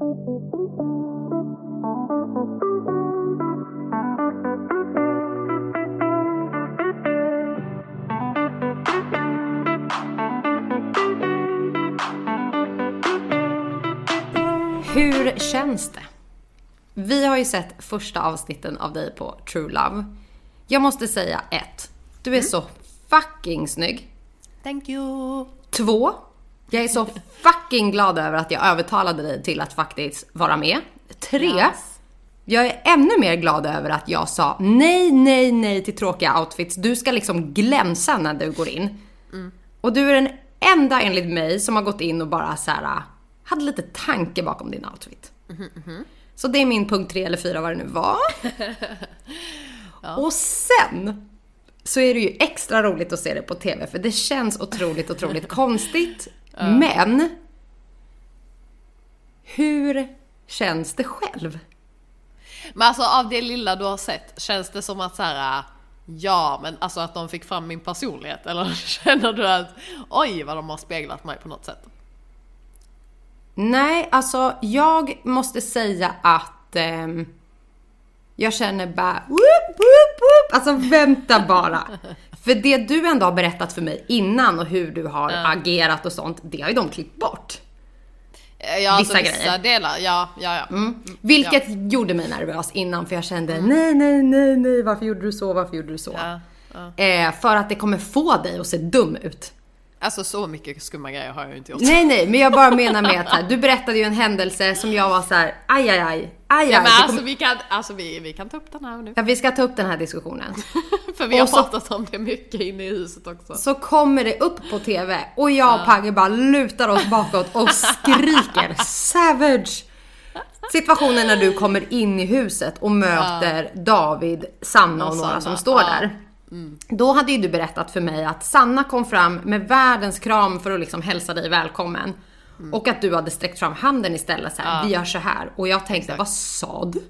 Hur känns det? Vi har ju sett första avsnitten av dig på True Love. Jag måste säga ett. Du är så fucking snygg. Thank you! Två. Jag är så fucking glad över att jag övertalade dig till att faktiskt vara med. Tre. Yes. Jag är ännu mer glad över att jag sa nej, nej, nej till tråkiga outfits. Du ska liksom glänsa när du går in. Och du är den enda enligt mig som har gått in och bara så här hade lite tanke bakom din outfit. Så det är min punkt tre eller fyra vad det nu var. Och sen så är det ju extra roligt att se det på TV för det känns otroligt, otroligt konstigt. Men hur känns det själv? Men alltså av det lilla du har sett, känns det som att så här. Ja, men alltså att de fick fram min personlighet eller känner du att oj vad de har speglat mig på något sätt? Nej, alltså jag måste säga att ehm, jag känner bara whoop, whoop, whoop. Alltså vänta bara. För det du ändå har berättat för mig innan och hur du har agerat och sånt, det har ju de klippt bort. Ja, alltså Vissa vissa grejer. delar, ja, ja, ja. Mm. Vilket gjorde mig nervös innan för jag kände nej, nej, nej, nej, varför gjorde du så, varför gjorde du så? Ja, ja. Eh, för att det kommer få dig att se dum ut. Alltså så mycket skumma grejer har jag ju inte gjort. Nej, nej, men jag bara menar med att här, du berättade ju en händelse som jag var så här, aj, aj, aj, aj, aj. Ja, men alltså, kommer- vi, kan, alltså vi, vi kan ta upp den här nu. Ja, vi ska ta upp den här diskussionen. För vi har så- pratat om det mycket inne i huset också. Så kommer det upp på TV och jag och Pagge bara lutar oss bakåt och skriker savage. Situationen när du kommer in i huset och möter David, Sanna och Och några Sanna, som står där. Då hade ju du berättat för mig att Sanna kom fram med världens kram för att liksom hälsa dig välkommen. Och att du hade sträckt fram handen istället så här, vi gör så här. Och jag tänkte, vad sa du?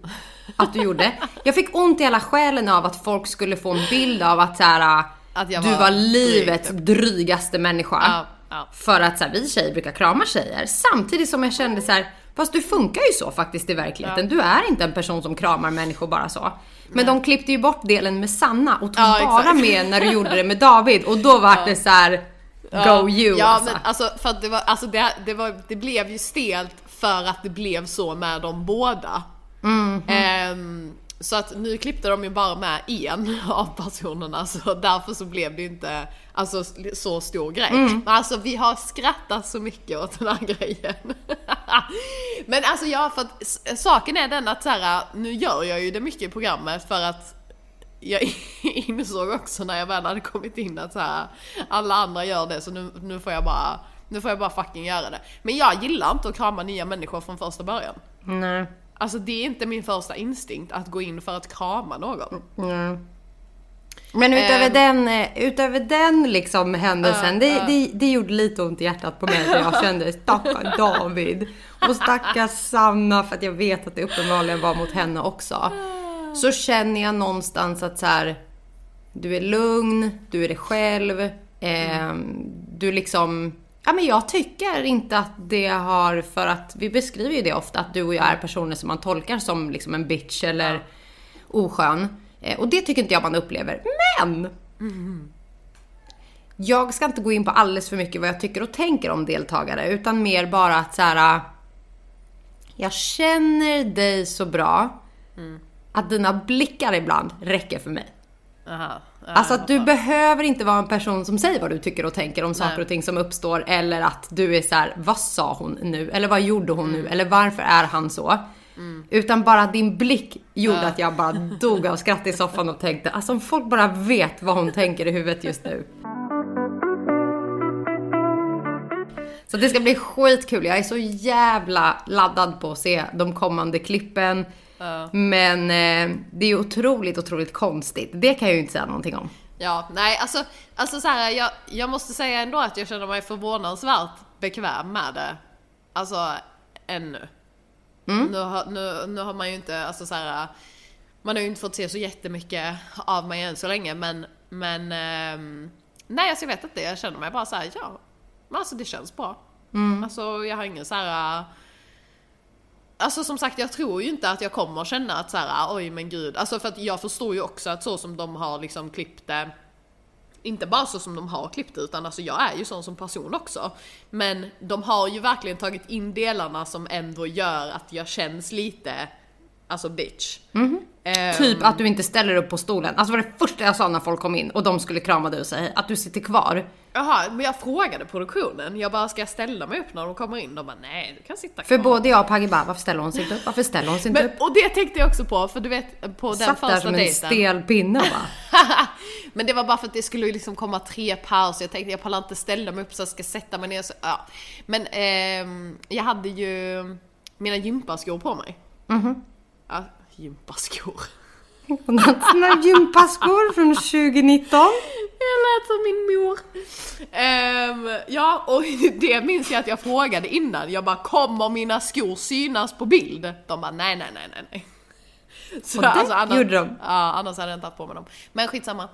Att du gjorde? Jag fick ont i hela själen av att folk skulle få en bild av att så här, Att jag du var var dryg, livets typ. drygaste människa. Ja, ja. För att så här, vi tjejer brukar krama tjejer. Samtidigt som jag kände så här, fast du funkar ju så faktiskt i verkligheten. Du är inte en person som kramar människor bara så. Men de klippte ju bort delen med Sanna och tog Ja, bara exakt. med när du gjorde det med David. Och då var det så här, go you Ja alltså. men alltså för att det var, alltså det, det var, det blev ju stelt för att det blev så med de båda. Mhm. Ehm, så att nu klippte de ju bara med en av personerna så därför så blev det inte alltså, så stor grej. Mm. Men alltså vi har skrattat så mycket åt den här grejen. Men alltså ja, för att saken är den att så här, nu gör jag ju det mycket i programmet för att jag insåg också när jag väl hade kommit in att så här, alla andra gör det så nu, nu får jag bara nu får jag bara fucking göra det. Men jag gillar inte att krama nya människor från första början. Nej. Alltså det är inte min första instinkt att gå in för att krama någon. Nej. Men utöver Ehm. den, eh, utöver den liksom händelsen, Ja, det, det, det gjorde lite ont i hjärtat på mig för jag kände stackars David och stackars Sanna för att jag vet att det uppenbarligen var mot henne också. Så känner jag någonstans att så här, du är lugn, du är dig själv, eh, du liksom Ja men jag tycker inte att det har, för att vi beskriver ju det ofta, att du och jag är personer som man tolkar som liksom en bitch eller oskön. Eh, Och det tycker inte jag man upplever. Men! Jag ska inte gå in på alldeles för mycket vad jag tycker och tänker om deltagare, utan mer bara att så här. Jag känner dig så bra att dina blickar ibland räcker för mig. Aha. Alltså att du behöver inte vara en person som säger vad du tycker och tänker om saker och ting som uppstår eller att du är så här: vad sa hon nu? Eller vad gjorde hon nu? Eller varför är han så? Utan bara din blick gjorde att jag bara dog av skratt i soffan och tänkte, alltså om folk bara vet vad hon tänker i huvudet just nu. Så det ska bli skitkul. Jag är så jävla laddad på att se de kommande klippen. Men eh, det är ju otroligt, otroligt konstigt. Det kan jag ju inte säga någonting om. Ja, nej alltså, alltså så här, jag, jag måste säga ändå att jag känner mig förvånansvärt bekväm med det. Alltså, ännu. Nu, har, nu, nu har man ju inte, alltså så här, man har ju inte fått se så jättemycket av mig än så länge men, men ehm, nej alltså jag vet inte, jag känner mig bara så här, ja, men alltså det känns bra. Alltså jag har ingen så här alltså som sagt jag tror ju inte att jag kommer känna att så här, ah, oj men gud, alltså för att jag förstår ju också att så som de har liksom klippt det inte bara så som de har klippt det, utan alltså jag är ju sån som person också. Men de har ju verkligen tagit in delarna som ändå gör att jag känns lite, alltså bitch. Ehm, Typ att du inte ställer upp på stolen. Alltså var det första jag sa när folk kom in och de skulle krama dig och säga att du sitter kvar. Jaha, men jag frågade produktionen, jag bara ska jag ställa mig upp när de kommer in? De bara nej, du kan sitta För kvar. både jag och Pagge bara, varför ställer hon sig inte upp? Varför ställer hon sig inte Men, upp? och det tänkte jag också på, för du vet på den Satt där första som en dejten. stel pinne bara. Men det var bara för att det skulle liksom komma tre pauser. Jag tänkte jag pallar inte ställa mig upp så jag ska sätta mig ner. Så, ja. Men ehm, jag hade ju mina gympaskor på mig. Mhm. Ja, gympaskor. Sina gympaskor från 2019. Jag lät som min mor. Ehm, ja, och det minns jag att jag frågade innan. Jag bara, kommer mina skor synas på bild? De bara, nej, nej, nej, nej. Så, Och det gjorde de. Ja, annars hade jag inte haft på mig dem. Men skitsamma.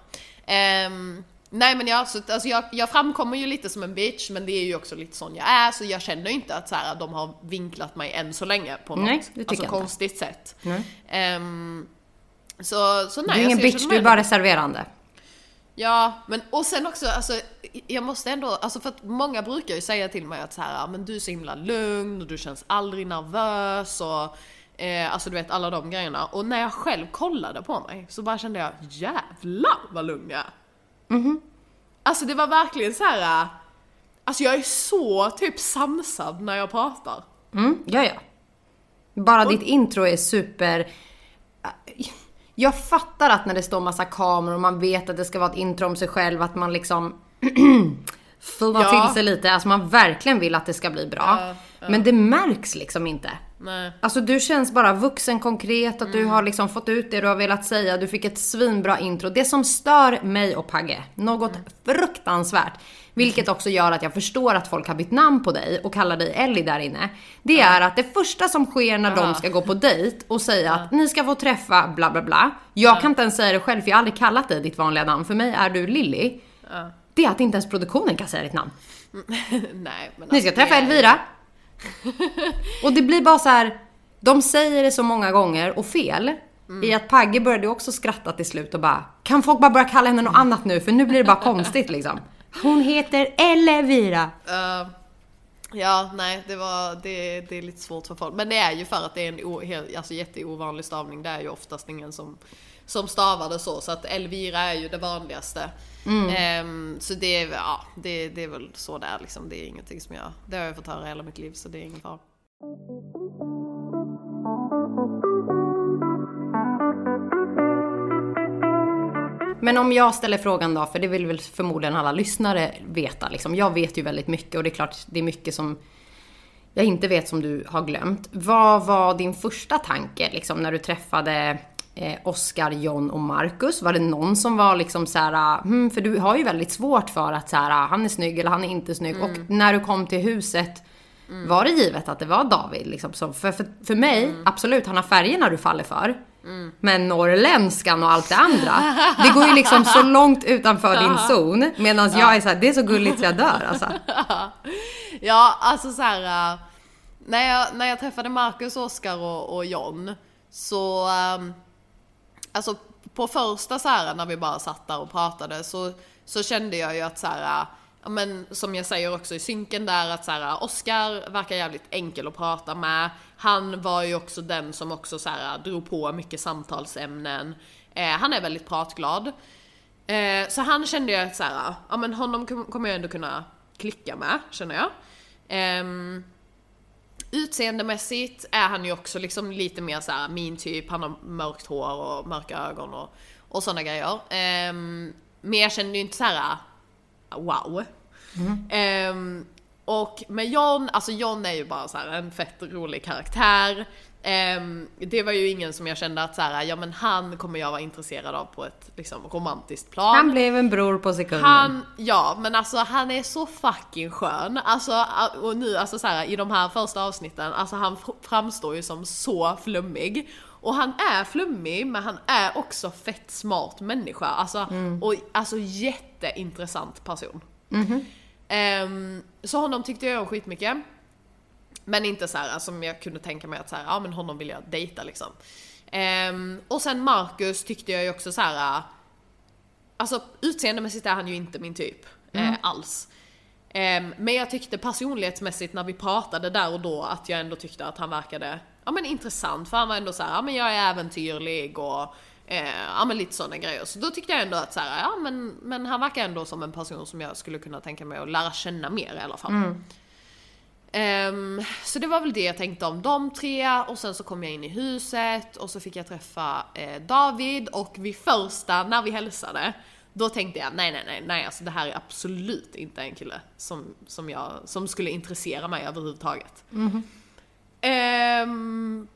Ehm, nej men jag, så, alltså jag, jag framkommer ju lite som en bitch, men det är ju också lite sån jag är, så jag känner inte att så här, de har vinklat mig än så länge på något Nej, alltså, jag inte. konstigt sätt. Nej. Ehm, så, så nej, Du är ingen alltså, bitch, du är bara reserverande. Ja, men och sen också, alltså, jag måste ändå, alltså för att många brukar ju säga till mig att så här, "Ja, men du är så himla lugn och du känns aldrig nervös och eh, alltså du vet alla de grejerna. Och när jag själv kollade på mig så bara kände jag jävlar vad lugn jag är. Alltså det var verkligen så här. alltså jag är så typ sansad när jag pratar. Mm, ja, ja. Bara ditt intro är super... Jag fattar att när det står massa kameror och man vet att det ska vara ett intro om sig själv, att man liksom filmar Ja. till sig lite. Alltså man verkligen vill att det ska bli bra. Men det märks liksom inte. Nej. Alltså du känns bara vuxen konkret, att du har liksom fått ut det du har velat säga, du fick ett svinbra intro. Det som stör mig och Pagge, något fruktansvärt, vilket också gör att jag förstår att folk har bytt namn på dig och kallar dig Ellie där inne. Det är att det första som sker när de ska gå på dejt och säga att ni ska få träffa bla bla bla. Jag kan inte ens säga det själv för jag har aldrig kallat dig ditt vanliga namn. För mig är du Lilly. Det är att inte ens produktionen kan säga ditt namn. Nej, men Ni ska alltså, träffa Elvira. Och det blir bara så här. De säger det så många gånger och fel. I att Pagge började också skratta till slut och bara Kan folk bara börja kalla henne något annat nu för nu blir det bara konstigt liksom. Hon heter Elvira. Eh, ja, nej, det, var, det, det är lite svårt för folk. Men det är ju för att det är en o, helt, alltså jätteovanlig stavning. Det är ju oftast ingen som, som stavar det så. Så att Elvira är ju det vanligaste. Ehm, så det, är- ja, det, det är väl så det är liksom. Det är ingenting som jag... Det har jag fått höra hela mitt liv så det är ingen fara. Men om jag ställer frågan då, för det vill väl förmodligen alla lyssnare veta liksom. Jag vet ju väldigt mycket och det är klart det är mycket som jag inte vet som du har glömt. Vad var din första tanke liksom när du träffade eh, Oscar, John och Marcus? Var det någon som var liksom så här, hmm, för du har ju väldigt svårt för att så här, han är snygg eller han är inte snygg. Och när du kom till huset, var det givet att det var David? Liksom? Så för, för, för mig, absolut, han har färgerna du faller för. Men norrländskan och allt det andra, det går ju liksom så långt utanför din zon. Medan jag är så här, det är så gulligt så jag dör alltså. Ja, alltså så här. äh, när, jag, när jag träffade Marcus, Oskar och, och John så... ähm, alltså på första så här när vi bara satt där och pratade så, så kände jag ju att så här, äh, ja, men som jag säger också i synken där att så här, äh, Oskar verkar jävligt enkel att prata med. Han var ju också den som också så här, äh, drog på mycket samtalsämnen. Eh, han är väldigt pratglad. Eh, så han kände jag att så här, ja men honom kommer jag ändå kunna klicka med, känner jag. Eh, utseendemässigt är han ju också liksom lite mer så här min typ, han har mörkt hår och mörka ögon och, och sådana grejer. Ehm, men jag kände ju inte så här wow. Ehm, och med John, alltså John är ju bara så en fett rolig karaktär. Ehm, det var ju ingen som jag kände att så här, ja men han kommer jag vara intresserad av på ett liksom romantiskt plan. Han blev en bror på sekunden. Han, ja men alltså han är så fucking skön. Alltså, och nu alltså så här, i de här första avsnitten, alltså han fr- framstår ju som så flummig. Och han är flummig men han är också fett smart människa. Alltså, och alltså jätteintressant person. Ehm, så honom tyckte jag om skitmycket. Men inte så här som jag kunde tänka mig att så här, ja men honom vill jag dejta liksom. Ehm, och sen Marcus tyckte jag ju också så här. Alltså utseendemässigt är han ju inte min typ. Eh, alls. Ehm, men jag tyckte personlighetsmässigt när vi pratade där och då att jag ändå tyckte att han verkade ja, men intressant. För han var ändå så här, ja men jag är äventyrlig och eh, ja men lite sådana grejer. Så då tyckte jag ändå att så här, ja men, men han verkar ändå som en person som jag skulle kunna tänka mig att lära känna mer i alla fall. Ehm, så det var väl det jag tänkte om de tre och sen så kom jag in i huset och så fick jag träffa eh, David och vid första, när vi hälsade, då tänkte jag nej nej nej nej alltså det här är absolut inte en kille som, som, jag, som skulle intressera mig överhuvudtaget. Ehm,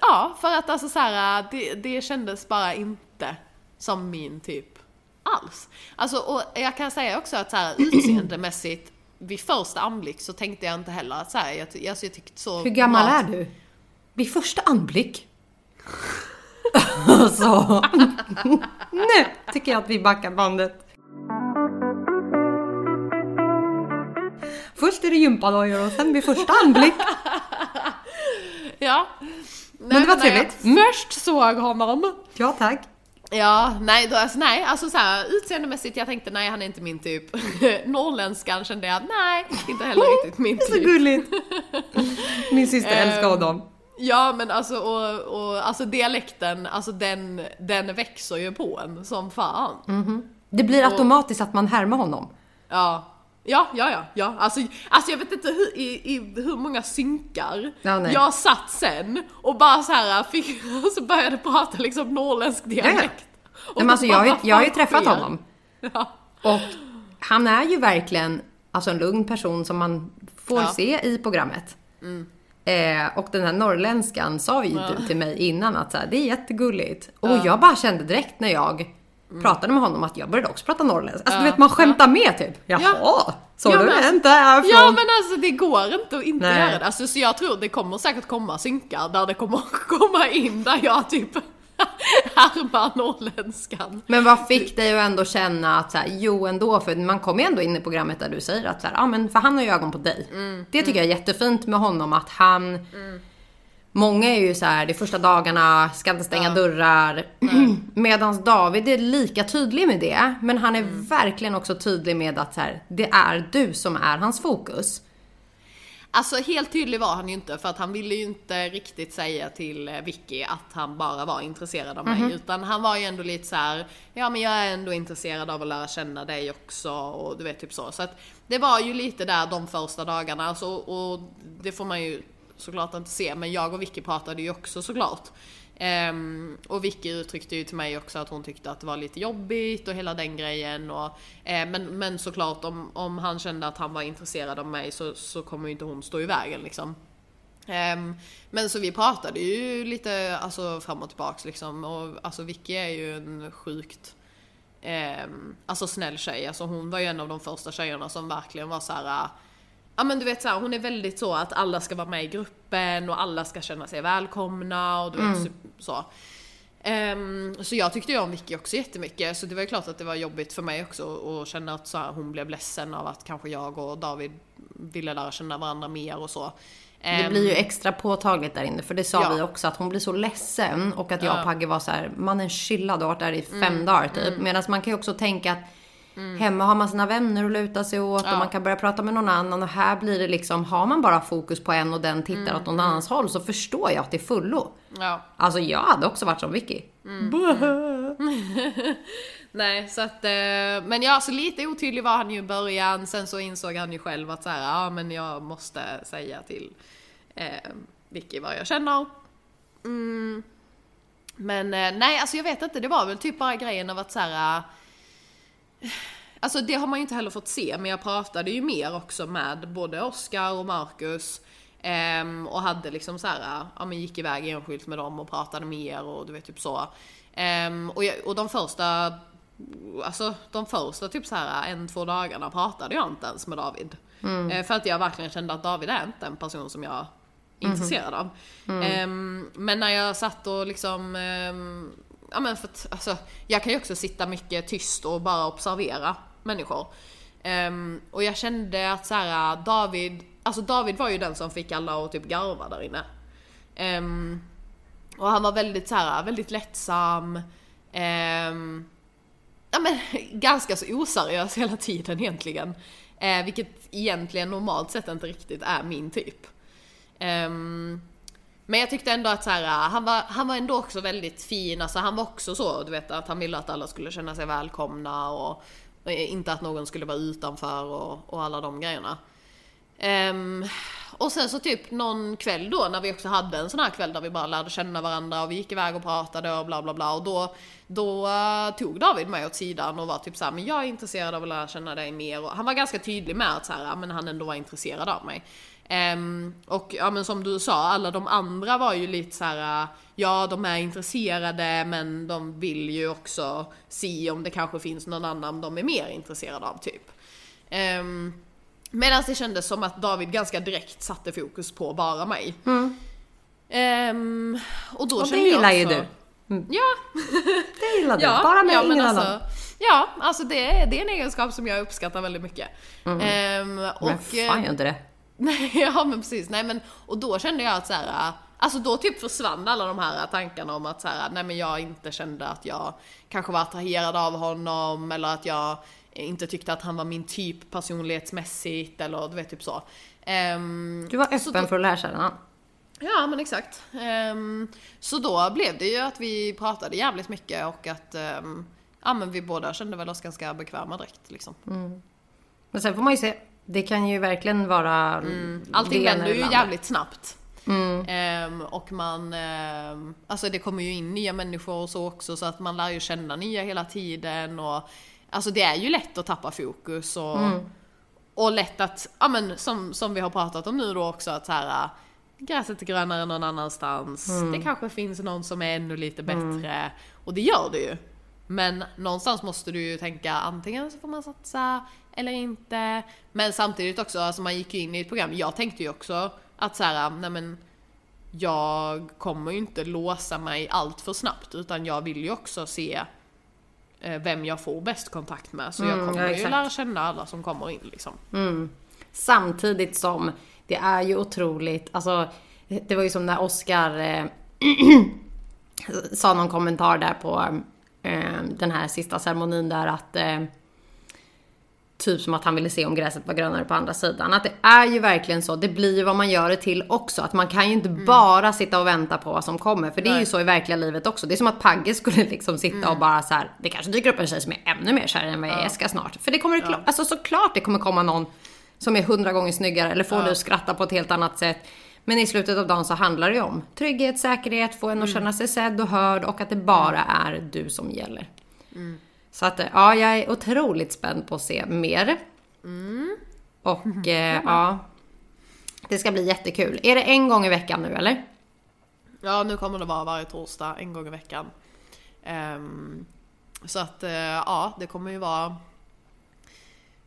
ja, för att alltså så här, det, det kändes bara inte som min typ alls. Alltså och jag kan säga också att så här utseendemässigt vid första anblick så tänkte jag inte heller att så här, jag, alltså jag tyckte så Hur gammal är du? Vid första anblick? så. nu tycker jag att vi backar bandet. Först är det gympadojor och sen vid första anblick. Ja. det var jag trevligt. Mm. Först såg honom. Ja tack. Ja, nej, då, alltså, nej, alltså så här, utseendemässigt jag tänkte nej han är inte min typ. Norrländskan kände jag nej, inte heller riktigt min Det är så typ. gulligt. Min syster Ehm, älskar honom. Ja men alltså, och, och, alltså dialekten, alltså den, den växer ju på en som fan. Mm. Det blir automatiskt att man härmar honom. Ja. Ja, ja, ja, ja. Alltså, alltså jag vet inte hur, i, i hur många synkar Ja, jag satt sen och bara så här fick, och så började prata liksom norrländsk dialekt. Och Nej, men alltså, jag, bara, jag har ju träffat sker? honom. Ja. Och han är ju verkligen alltså en lugn person som man får Ja. Mm. se i programmet. Eh, och den här norrländskan sa ju du till mig innan att så här, det är jättegulligt. Och jag bara kände direkt när jag pratade med honom att jag började också prata norrländska. Alltså du vet man skämtar med typ. Jaha, Ja. så Ja, du men är alltså- inte härifrån? Ja men alltså det går inte att inte Nej. göra det. Alltså, så jag tror det kommer säkert komma synkar där det kommer komma in där jag typ härmar norrländskan. Men vad fick dig att ändå känna att så här, jo ändå, för man kommer ju ändå in i programmet där du säger att så här, ja men för han har ju ögon på dig. Mm, det tycker jag är jättefint med honom att han Många är ju så här, de första dagarna, ska inte stänga dörrar. Medan David är lika tydlig med det. Men han är Mm. verkligen också tydlig med att så här, det är du som är hans fokus. Alltså helt tydlig var han ju inte för att han ville ju inte riktigt säga till eh, Vicky att han bara var intresserad av mig. Utan han var ju ändå lite så här: ja men jag är ändå intresserad av att lära känna dig också och du vet typ så. Så att det var ju lite där de första dagarna alltså, och det får man ju såklart inte se. Men jag och Vicky pratade ju också såklart. Um, och Vicky uttryckte ju till mig också att hon tyckte att det var lite jobbigt och hela den grejen. Och, uh, men, men såklart om, om han kände att han var intresserad av mig så, så kommer ju inte hon stå i vägen liksom. Um, men så vi pratade ju lite alltså, fram och tillbaks liksom. Och alltså Vicky är ju en sjukt um, alltså snäll tjej. Alltså hon var ju en av de första tjejerna som verkligen var så här. Ja men du vet så här, hon är väldigt så att alla ska vara med i gruppen och alla ska känna sig välkomna och du vet så- så. Ehm, så jag tyckte ju om Vicky också jättemycket så det var ju klart att det var jobbigt för mig också att känna att så här, hon blev ledsen av att kanske jag och David ville lära känna varandra mer och så. Det Ehm, blir ju extra påtagligt där inne för det sa Ja. vi också att hon blir så ledsen och att jag och Pagge var så här, mannen chilla du har varit där i fem Mm, dagar typ. Medan man kan ju också tänka att hemma har man sina vänner att luta sig åt och man kan börja prata med någon annan och här blir det liksom, har man bara fokus på en och den tittar Mm, åt någon annans håll så förstår jag att det är fullo. Ja. Alltså jag hade också varit som Vicky. Mm. Bäh. Nej, så att, eh, men ja, så lite otydlig var han ju i början, sen så insåg han ju själv att så här, ja men jag måste säga till eh, Vicky vad jag känner. Mm. Men eh, nej, alltså jag vet inte, det var väl typ bara grejen av att så här. Eh, Alltså det har man ju inte heller fått se, men jag pratade ju mer också med både Oscar och Marcus. ehm, och hade liksom så här, ja men gick iväg enskilt med dem och pratade mer och du vet typ så. Ehm, och, jag, och de första, alltså de första typ så här en, två dagarna pratade jag inte ens med David. Eh, för att jag verkligen kände att David är inte en person som jag är intresserad av. Ehm, men när jag satt och liksom ehm, Ja men för att, alltså, jag kan ju också sitta mycket tyst och bara observera människor. Um, och jag kände att så här, David alltså David var ju den som fick alla att typ garva där inne. Um, och han var väldigt så här, väldigt lättsam. Um, ja men ganska så oseriös hela tiden egentligen. Eh, vilket egentligen normalt sett inte riktigt är min typ. Um, men jag tyckte ändå att så här, äh, han, var, han var ändå också väldigt fin, alltså han var också så, du vet att han ville att alla skulle känna sig välkomna och, och inte att någon skulle vara utanför och, och alla de grejerna. Um, och sen så typ någon kväll då när vi också hade en sån här kväll där vi bara lärde känna varandra och vi gick iväg och pratade och bla bla bla och då, då äh, tog David mig åt sidan och var typ såhär, men jag är intresserad av att lära känna dig mer och han var ganska tydlig med att så här, men han ändå var intresserad av mig. Ehm, och ja men som du sa, alla de andra var ju lite så här. ja de är intresserade men de vill ju också se om det kanske finns någon annan de är mer intresserade av typ. Um, Medan det kändes som att David ganska direkt satte fokus på bara mig. Ehm, och då Och det kände jag gillar ju du. Ja, Det gillar du. ja, Bara med ja, ingen alltså, annan. Ja, alltså det, är- det är en egenskap som jag uppskattar väldigt mycket. Ehm, och, Men fan gör inte det. Nej, ja men precis. Nej men, och då kände jag att så här, alltså då typ försvann alla de här tankarna om att så här, nej men jag inte kände att jag kanske var attraherad av honom eller att jag inte tyckte att han var min typ personlighetsmässigt eller du vet typ så. Ehm, Du var öppen då- för att lära känna honom. Ja men exakt. Ehm, så då blev det ju att vi pratade jävligt mycket och att ehm, ja men vi båda kände väl oss ganska bekväma direkt liksom. Men sen får man ju se. Det kan ju verkligen vara Allting det ena vänder ju jävligt snabbt. Ehm, och man, ehm, alltså det kommer ju in nya människor och så också så att man lär ju känna nya hela tiden och alltså det är ju lätt att tappa fokus och, och lätt att, ja men som, som vi har pratat om nu då också att så här äh, gräset är grönare någon annanstans, det kanske finns någon som är ännu lite bättre. Och det gör det ju. Men någonstans måste du ju tänka antingen så får man satsa eller inte. Men samtidigt också, alltså man gick ju in i ett program, jag tänkte ju också att så här, nej men jag kommer ju inte låsa mig allt för snabbt utan jag vill ju också se eh, vem jag får bäst kontakt med. Så jag Mm, kommer ja, ju lära känna alla som kommer in liksom. Samtidigt som det är ju otroligt, alltså det var ju som när Oscar eh, sa någon kommentar där på eh, den här sista ceremonin där att eh, Typ som att han ville se om gräset var grönare på andra sidan. Att det är ju verkligen så, det blir ju vad man gör det till också. Att man kan ju inte bara sitta och vänta på vad som kommer. För det är ju så i verkliga livet också. Det är som att Pagge skulle liksom sitta och bara så här. det kanske dyker upp en tjej som är ännu mer kär än vad jag ska snart. För det kommer, ja. alltså såklart det kommer komma någon som är hundra gånger snyggare eller får dig att skratta på ett helt annat sätt. Men i slutet av dagen så handlar det ju om trygghet, säkerhet, få en att känna sig sedd och hörd och att det bara är du som gäller. Så att ja, jag är otroligt spänd på att se mer. Och eh, ja, det ska bli jättekul. Är det en gång i veckan nu eller? Ja, nu kommer det vara varje torsdag, en gång i veckan. Ehm, så att eh, ja, det kommer ju vara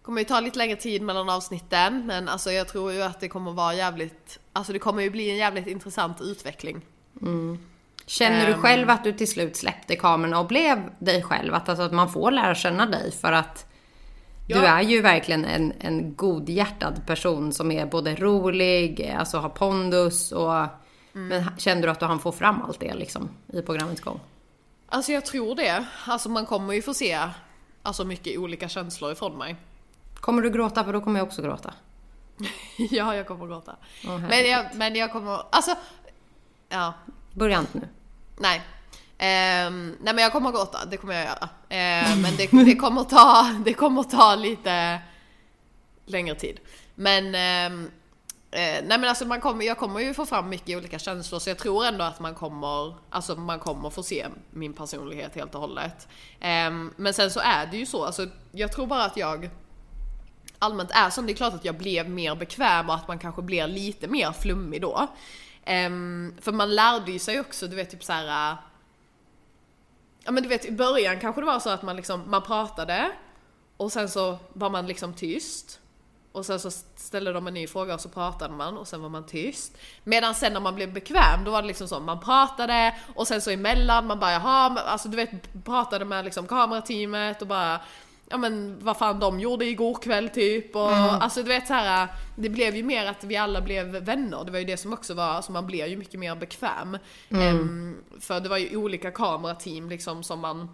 kommer ju ta lite längre tid mellan avsnitten men alltså jag tror ju att det kommer vara jävligt, alltså det kommer ju bli en jävligt intressant utveckling. Känner du Ehm. själv att du till slut släppte kamerorna och blev dig själv? Att, alltså, att man får lära känna dig för att du Ja. är ju verkligen en, en godhjärtad person som är både rolig, alltså har pondus och Men kände du att du hann få fram allt det liksom i programmets gång? Alltså jag tror det. Alltså man kommer ju få se alltså mycket olika känslor ifrån mig. Kommer du gråta? För då kommer jag också gråta. ja, jag kommer gråta. Herregud. men, jag, men jag kommer, alltså, ja, Börja inte nu nej. Eh, nej men jag kommer att gråta, det kommer jag göra. Eh, men det, det, kommer att ta, det kommer att ta lite längre tid. Men, ehm, eh, nej men alltså man kommer, jag kommer ju få fram mycket olika känslor så jag tror ändå att man kommer, alltså man kommer få se min personlighet helt och hållet. Ehm, men sen så är det ju så, alltså jag tror bara att jag allmänt är som det är klart att jag blev mer bekväm och att man kanske blir lite mer flummig då. Um, för man lärde ju sig också, du vet typ så här. Äh, ja men du vet i början kanske det var så att man liksom, man pratade och sen så var man liksom tyst. Och sen så ställde de en ny fråga och så pratade man och sen var man tyst. Medan sen när man blev bekväm då var det liksom så, man pratade och sen så emellan man bara jaha, alltså du vet pratade med liksom kamerateamet och bara ja men vad fan de gjorde igår kväll typ och alltså du vet så här det blev ju mer att vi alla blev vänner, det var ju det som också var, alltså man blir ju mycket mer bekväm. Ehm, för det var ju olika kamerateam liksom som man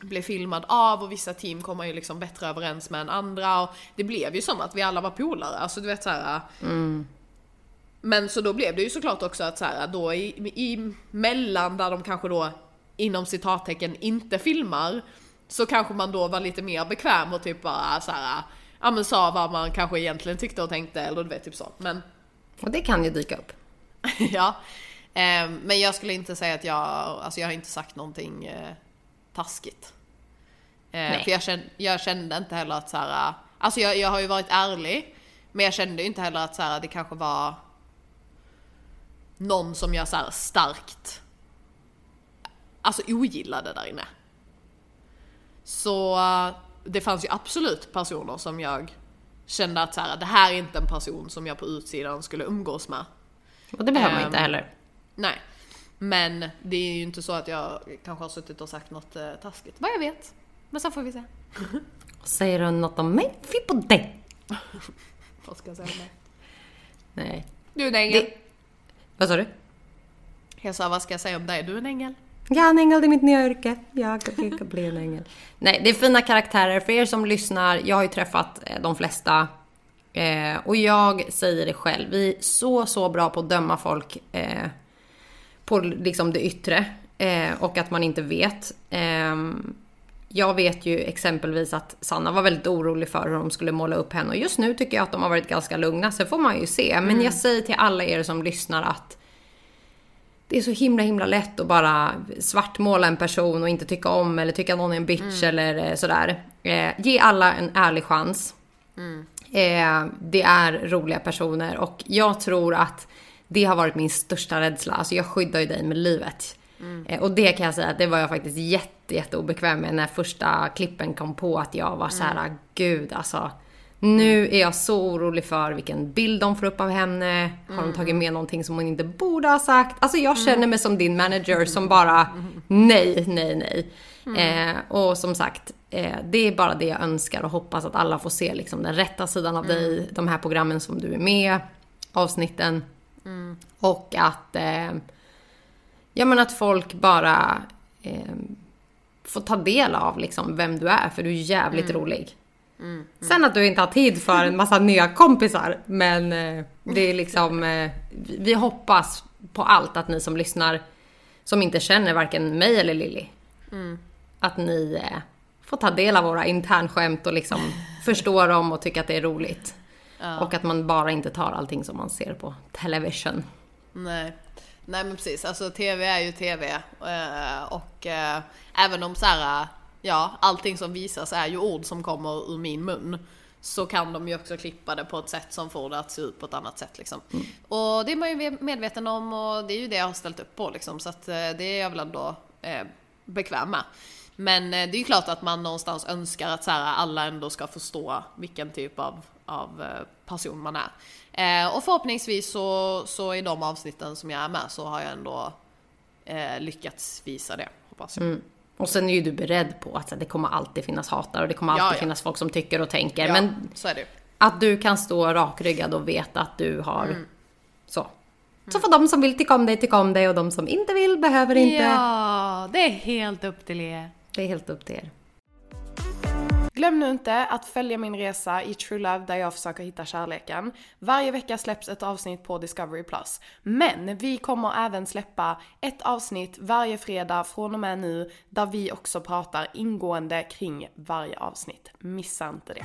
blev filmad av och vissa team kom man ju liksom bättre överens med än andra och det blev ju som att vi alla var polare, alltså du vet så här. Men så då blev det ju såklart också att så här, då i, i mellan där de kanske då inom citattecken inte filmar så kanske man då var lite mer bekväm och typ bara så här, ja men sa vad man kanske egentligen tyckte och tänkte eller du vet typ så. Men Och det kan ju dyka upp. ja. Eh, men jag skulle inte säga att jag, alltså jag har inte sagt någonting eh, taskigt. Eh, för jag kände, jag kände inte heller att så här, alltså jag, jag har ju varit ärlig, men jag kände inte heller att så här, det kanske var någon som jag så här starkt, alltså ogillade där inne. Så eh, det fanns ju absolut personer som jag kände att så här, det här är inte en person som jag på utsidan skulle umgås med. Och det behöver man Ehm, inte heller. Nej. Men det är ju inte så att jag kanske har suttit och sagt något eh, taskigt. Vad jag vet. Men sen får vi se. Säger du något om mig? Fy på dig! Vad ska jag säga om det? Nej. Du är en ängel. Det... Vad sa du? Jag sa vad ska jag säga om dig? Du är en ängel. Ja, en ängel det är mitt nya yrke. Jag kan bli en ängel. Nej, det är fina karaktärer. För er som lyssnar, jag har ju träffat eh, de flesta. Eh, och jag säger det själv, vi är så, så bra på att döma folk eh, på liksom det yttre. Eh, och att man inte vet. Ehm, jag vet ju exempelvis att Sanna var väldigt orolig för hur de skulle måla upp henne. Och just nu tycker jag att de har varit ganska lugna. Sen får man ju se. Men jag säger till alla er som lyssnar att det är så himla himla lätt att bara svartmåla en person och inte tycka om eller tycka någon är en bitch eller eh, sådär. Eh, ge alla en ärlig chans. Eh, det är roliga personer och jag tror att det har varit min största rädsla. Alltså jag skyddar ju dig med livet. Eh, och det kan jag säga att det var jag faktiskt jätte, jätte obekväm med när första klippen kom på att jag var så här, gud alltså. Nu är jag så orolig för vilken bild de får upp av henne. Har de tagit med någonting som hon inte borde ha sagt? Alltså jag känner mig som din manager som bara nej, nej, nej. Eh, och som sagt, eh, det är bara det jag önskar och hoppas att alla får se liksom, den rätta sidan av dig, de här programmen som du är med, avsnitten. Och att, eh, ja men att folk bara eh, får ta del av liksom, vem du är, för du är jävligt rolig. Sen att du inte har tid för en massa nya kompisar, men eh, det är liksom, eh, vi- hoppas på allt att ni som lyssnar, som inte känner varken mig eller Lilly, att ni eh, får ta del av våra internskämt och liksom förstå dem och tycka att det är roligt. Och att man bara inte tar allting som man ser på television. Nej. Nej men precis, alltså TV är ju TV. Och eh, även om så här, ja, allting som visas är ju ord som kommer ur min mun. Så kan de ju också klippa det på ett sätt som får det att se ut på ett annat sätt liksom. Och det är man ju medveten om och det är ju det jag har ställt upp på liksom. Så att eh, det är jag väl ändå eh, bekväm med. Men eh, det är ju klart att man någonstans önskar att så här, alla ändå ska förstå vilken typ av, av eh, person man är. Eh, och förhoppningsvis så, så i de avsnitten som jag är med så har jag ändå eh, lyckats visa det, hoppas jag. Och sen är ju du beredd på att det kommer alltid finnas hatare och det kommer alltid Ja, ja. finnas folk som tycker och tänker. Ja, Men att du kan stå rakryggad och veta att du har Mm. så. Så får de som vill tycka om dig tycka om dig och de som inte vill behöver inte. Ja, det är helt upp till er. Det är helt upp till er. Glöm nu inte att följa min resa i True Love där jag försöker hitta kärleken. Varje vecka släpps ett avsnitt på Discovery+. Plus. Men vi kommer även släppa ett avsnitt varje fredag från och med nu där vi också pratar ingående kring varje avsnitt. Missa inte det.